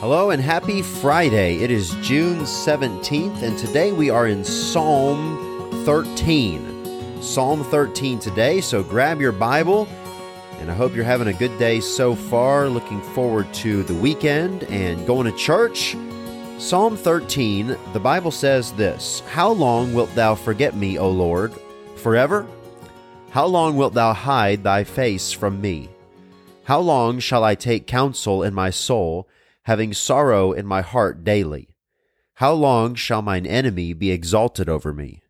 Hello and happy Friday. It is June 17th, and today we are in Psalm 13. Psalm 13 today, so grab your Bible, and I hope you're having a good day so far. Looking forward to the weekend and going to church. Psalm 13, the Bible says this How long wilt thou forget me, O Lord? Forever? How long wilt thou hide thy face from me? How long shall I take counsel in my soul? Having sorrow in my heart daily. How long shall mine enemy be exalted over me?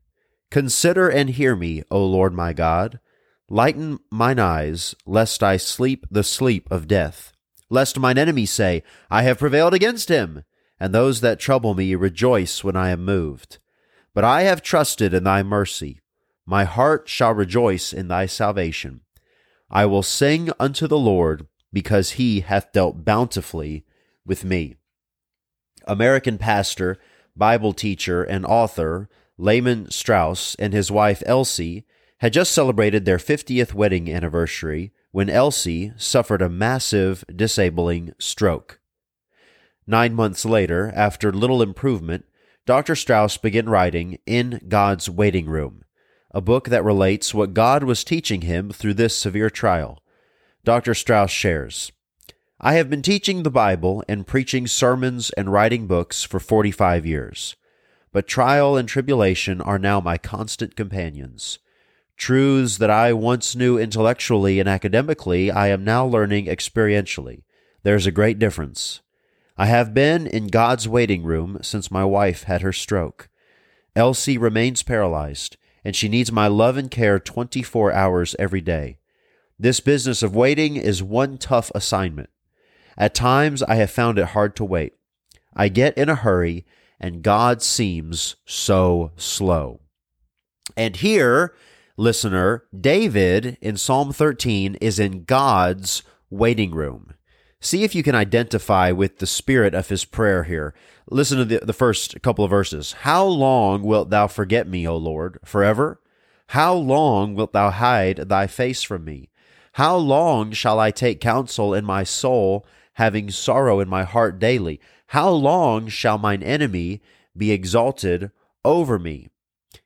Consider and hear me, O Lord my God. Lighten mine eyes, lest I sleep the sleep of death. Lest mine enemy say, I have prevailed against him, and those that trouble me rejoice when I am moved. But I have trusted in thy mercy. My heart shall rejoice in thy salvation. I will sing unto the Lord, because he hath dealt bountifully with me. American pastor, Bible teacher, and author Lehman Strauss and his wife Elsie had just celebrated their 50th wedding anniversary when Elsie suffered a massive, disabling stroke. Nine months later, after little improvement, Dr. Strauss began writing In God's Waiting Room, a book that relates what God was teaching him through this severe trial. Dr. Strauss shares I have been teaching the Bible and preaching sermons and writing books for 45 years, but trial and tribulation are now my constant companions. Truths that I once knew intellectually and academically, I am now learning experientially. There's a great difference. I have been in God's waiting room since my wife had her stroke. Elsie remains paralyzed, and she needs my love and care 24 hours every day. This business of waiting is one tough assignment. At times, I have found it hard to wait. I get in a hurry, and God seems so slow. And here, listener, David in Psalm 13 is in God's waiting room. See if you can identify with the spirit of his prayer here. Listen to the, the first couple of verses. How long wilt thou forget me, O Lord? Forever? How long wilt thou hide thy face from me? How long shall I take counsel in my soul having sorrow in my heart daily. How long shall mine enemy be exalted over me?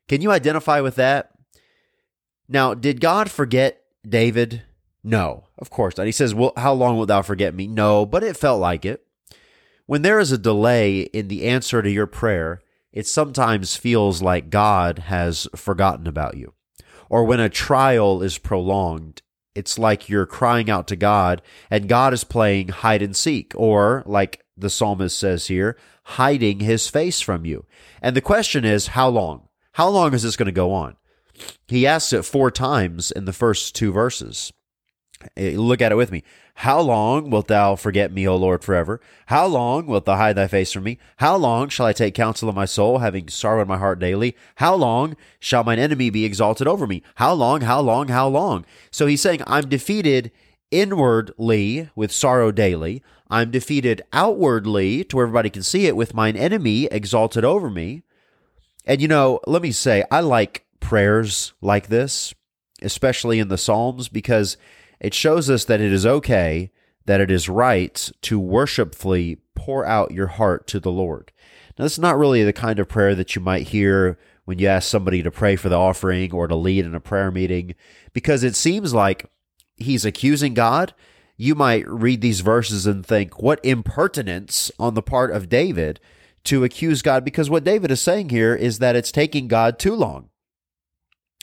Can you identify with that? Now, did God forget David? No, of course not. He says, Well, how long wilt thou forget me? No, but it felt like it. When there is a delay in the answer to your prayer, it sometimes feels like God has forgotten about you. Or when a trial is prolonged, it's like you're crying out to God and God is playing hide and seek, or like the psalmist says here, hiding his face from you. And the question is, how long? How long is this going to go on? He asks it four times in the first two verses. Eh, look at it with me. How long wilt thou forget me, O Lord, forever? How long wilt thou hide thy face from me? How long shall I take counsel of my soul, having sorrow in my heart daily? How long shall mine enemy be exalted over me? How long, how long, how long? So he's saying, I'm defeated inwardly with sorrow daily. I'm defeated outwardly to where everybody can see it with mine enemy exalted over me. And you know, let me say, I like prayers like this, especially in the Psalms, because it shows us that it is okay, that it is right to worshipfully pour out your heart to the Lord. Now, this is not really the kind of prayer that you might hear when you ask somebody to pray for the offering or to lead in a prayer meeting, because it seems like he's accusing God. You might read these verses and think, what impertinence on the part of David to accuse God, because what David is saying here is that it's taking God too long.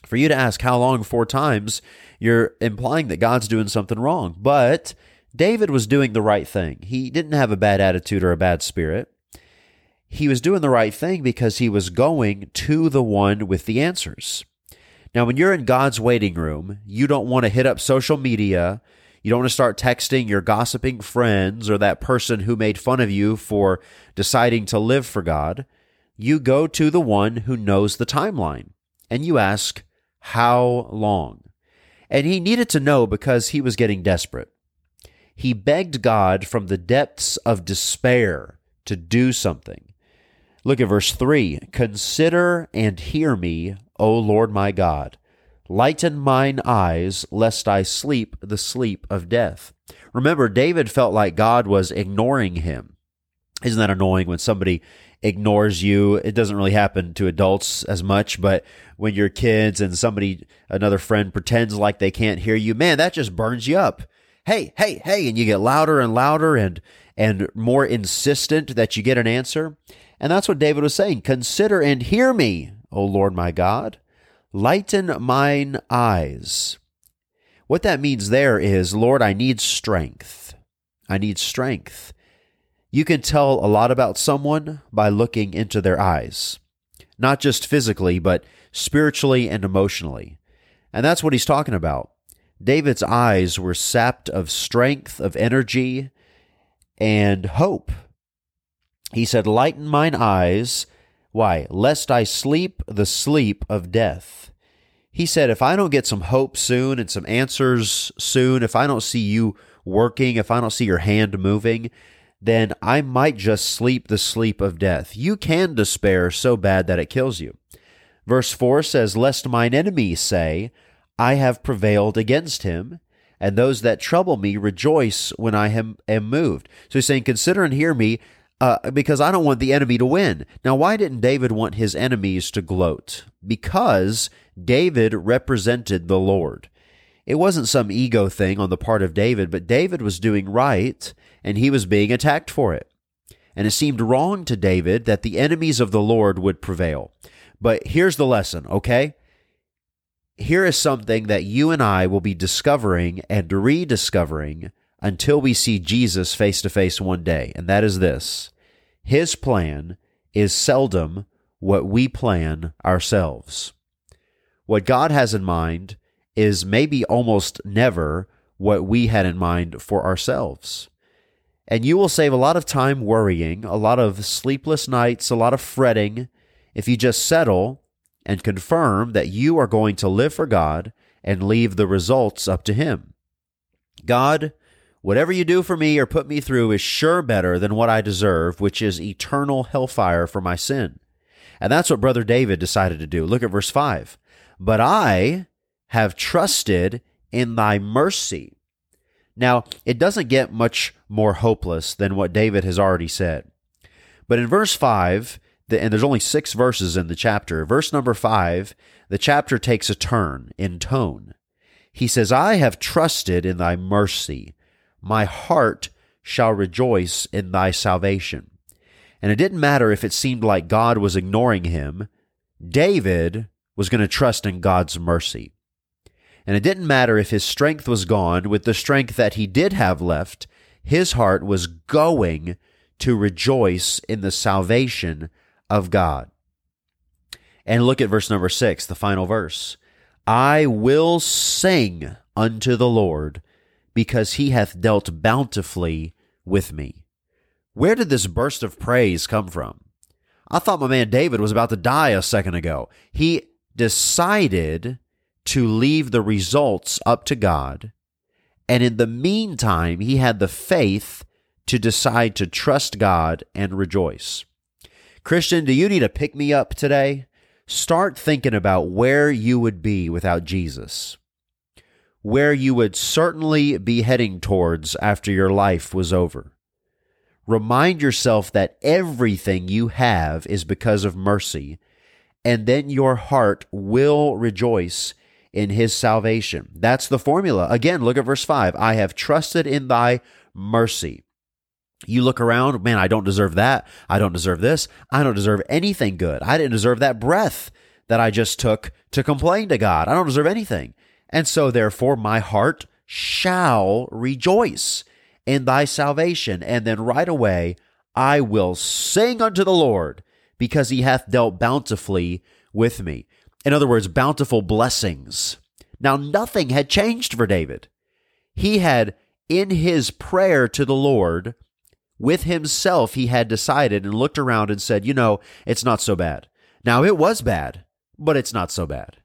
For you to ask how long four times, you're implying that God's doing something wrong. But David was doing the right thing. He didn't have a bad attitude or a bad spirit. He was doing the right thing because he was going to the one with the answers. Now, when you're in God's waiting room, you don't want to hit up social media. You don't want to start texting your gossiping friends or that person who made fun of you for deciding to live for God. You go to the one who knows the timeline and you ask, how long? And he needed to know because he was getting desperate. He begged God from the depths of despair to do something. Look at verse 3 Consider and hear me, O Lord my God. Lighten mine eyes, lest I sleep the sleep of death. Remember, David felt like God was ignoring him. Isn't that annoying when somebody ignores you? It doesn't really happen to adults as much, but when you're kids and somebody, another friend pretends like they can't hear you, man, that just burns you up. Hey, hey, hey, and you get louder and louder and and more insistent that you get an answer. And that's what David was saying. Consider and hear me, O Lord my God. Lighten mine eyes. What that means there is, Lord, I need strength. I need strength. You can tell a lot about someone by looking into their eyes, not just physically, but spiritually and emotionally. And that's what he's talking about. David's eyes were sapped of strength, of energy, and hope. He said, Lighten mine eyes. Why? Lest I sleep the sleep of death. He said, If I don't get some hope soon and some answers soon, if I don't see you working, if I don't see your hand moving, then I might just sleep the sleep of death. You can despair so bad that it kills you. Verse 4 says, Lest mine enemies say, I have prevailed against him, and those that trouble me rejoice when I am, am moved. So he's saying, Consider and hear me, uh, because I don't want the enemy to win. Now, why didn't David want his enemies to gloat? Because David represented the Lord. It wasn't some ego thing on the part of David, but David was doing right and he was being attacked for it. And it seemed wrong to David that the enemies of the Lord would prevail. But here's the lesson, okay? Here is something that you and I will be discovering and rediscovering until we see Jesus face to face one day, and that is this His plan is seldom what we plan ourselves. What God has in mind is maybe almost never what we had in mind for ourselves. And you will save a lot of time worrying, a lot of sleepless nights, a lot of fretting, if you just settle and confirm that you are going to live for God and leave the results up to Him. God Whatever you do for me or put me through is sure better than what I deserve, which is eternal hellfire for my sin. And that's what Brother David decided to do. Look at verse 5. But I have trusted in thy mercy. Now, it doesn't get much more hopeless than what David has already said. But in verse 5, and there's only six verses in the chapter, verse number 5, the chapter takes a turn in tone. He says, I have trusted in thy mercy my heart shall rejoice in thy salvation. And it didn't matter if it seemed like God was ignoring him, David was going to trust in God's mercy. And it didn't matter if his strength was gone, with the strength that he did have left, his heart was going to rejoice in the salvation of God. And look at verse number six, the final verse. I will sing unto the Lord because he hath dealt bountifully with me. Where did this burst of praise come from? I thought my man David was about to die a second ago. He decided to leave the results up to God. And in the meantime, he had the faith to decide to trust God and rejoice. Christian, do you need a pick me up today? Start thinking about where you would be without Jesus where you would certainly be heading towards after your life was over. Remind yourself that everything you have is because of mercy, and then your heart will rejoice in his salvation. That's the formula. Again, look at verse 5. I have trusted in thy mercy. You look around, man, I don't deserve that. I don't deserve this. I don't deserve anything good. I didn't deserve that breath that I just took to complain to God. I don't deserve anything. And so, therefore, my heart shall rejoice in thy salvation. And then right away, I will sing unto the Lord because he hath dealt bountifully with me. In other words, bountiful blessings. Now, nothing had changed for David. He had, in his prayer to the Lord, with himself, he had decided and looked around and said, You know, it's not so bad. Now, it was bad, but it's not so bad.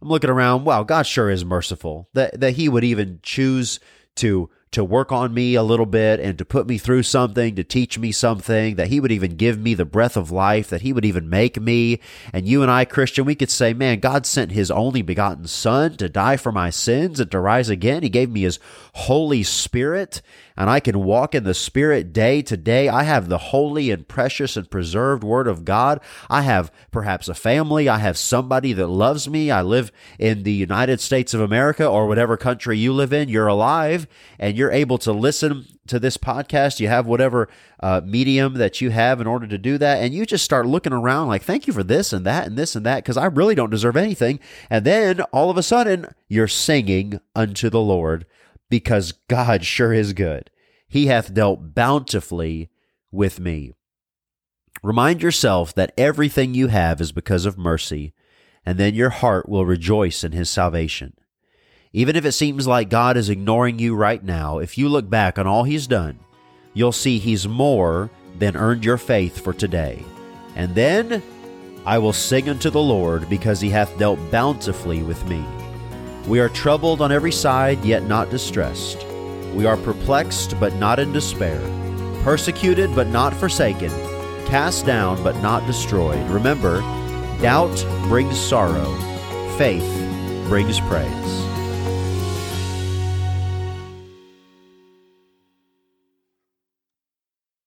I'm looking around. Wow, God sure is merciful that that He would even choose to to work on me a little bit and to put me through something, to teach me something, that He would even give me the breath of life, that He would even make me. And you and I, Christian, we could say, man, God sent His only begotten Son to die for my sins and to rise again. He gave me His Holy Spirit. And I can walk in the Spirit day to day. I have the holy and precious and preserved Word of God. I have perhaps a family. I have somebody that loves me. I live in the United States of America or whatever country you live in. You're alive and you're able to listen to this podcast. You have whatever uh, medium that you have in order to do that. And you just start looking around like, thank you for this and that and this and that because I really don't deserve anything. And then all of a sudden, you're singing unto the Lord because God sure is good. He hath dealt bountifully with me. Remind yourself that everything you have is because of mercy, and then your heart will rejoice in his salvation. Even if it seems like God is ignoring you right now, if you look back on all he's done, you'll see he's more than earned your faith for today. And then I will sing unto the Lord because he hath dealt bountifully with me. We are troubled on every side, yet not distressed. We are perplexed, but not in despair. Persecuted, but not forsaken. Cast down, but not destroyed. Remember, doubt brings sorrow, faith brings praise.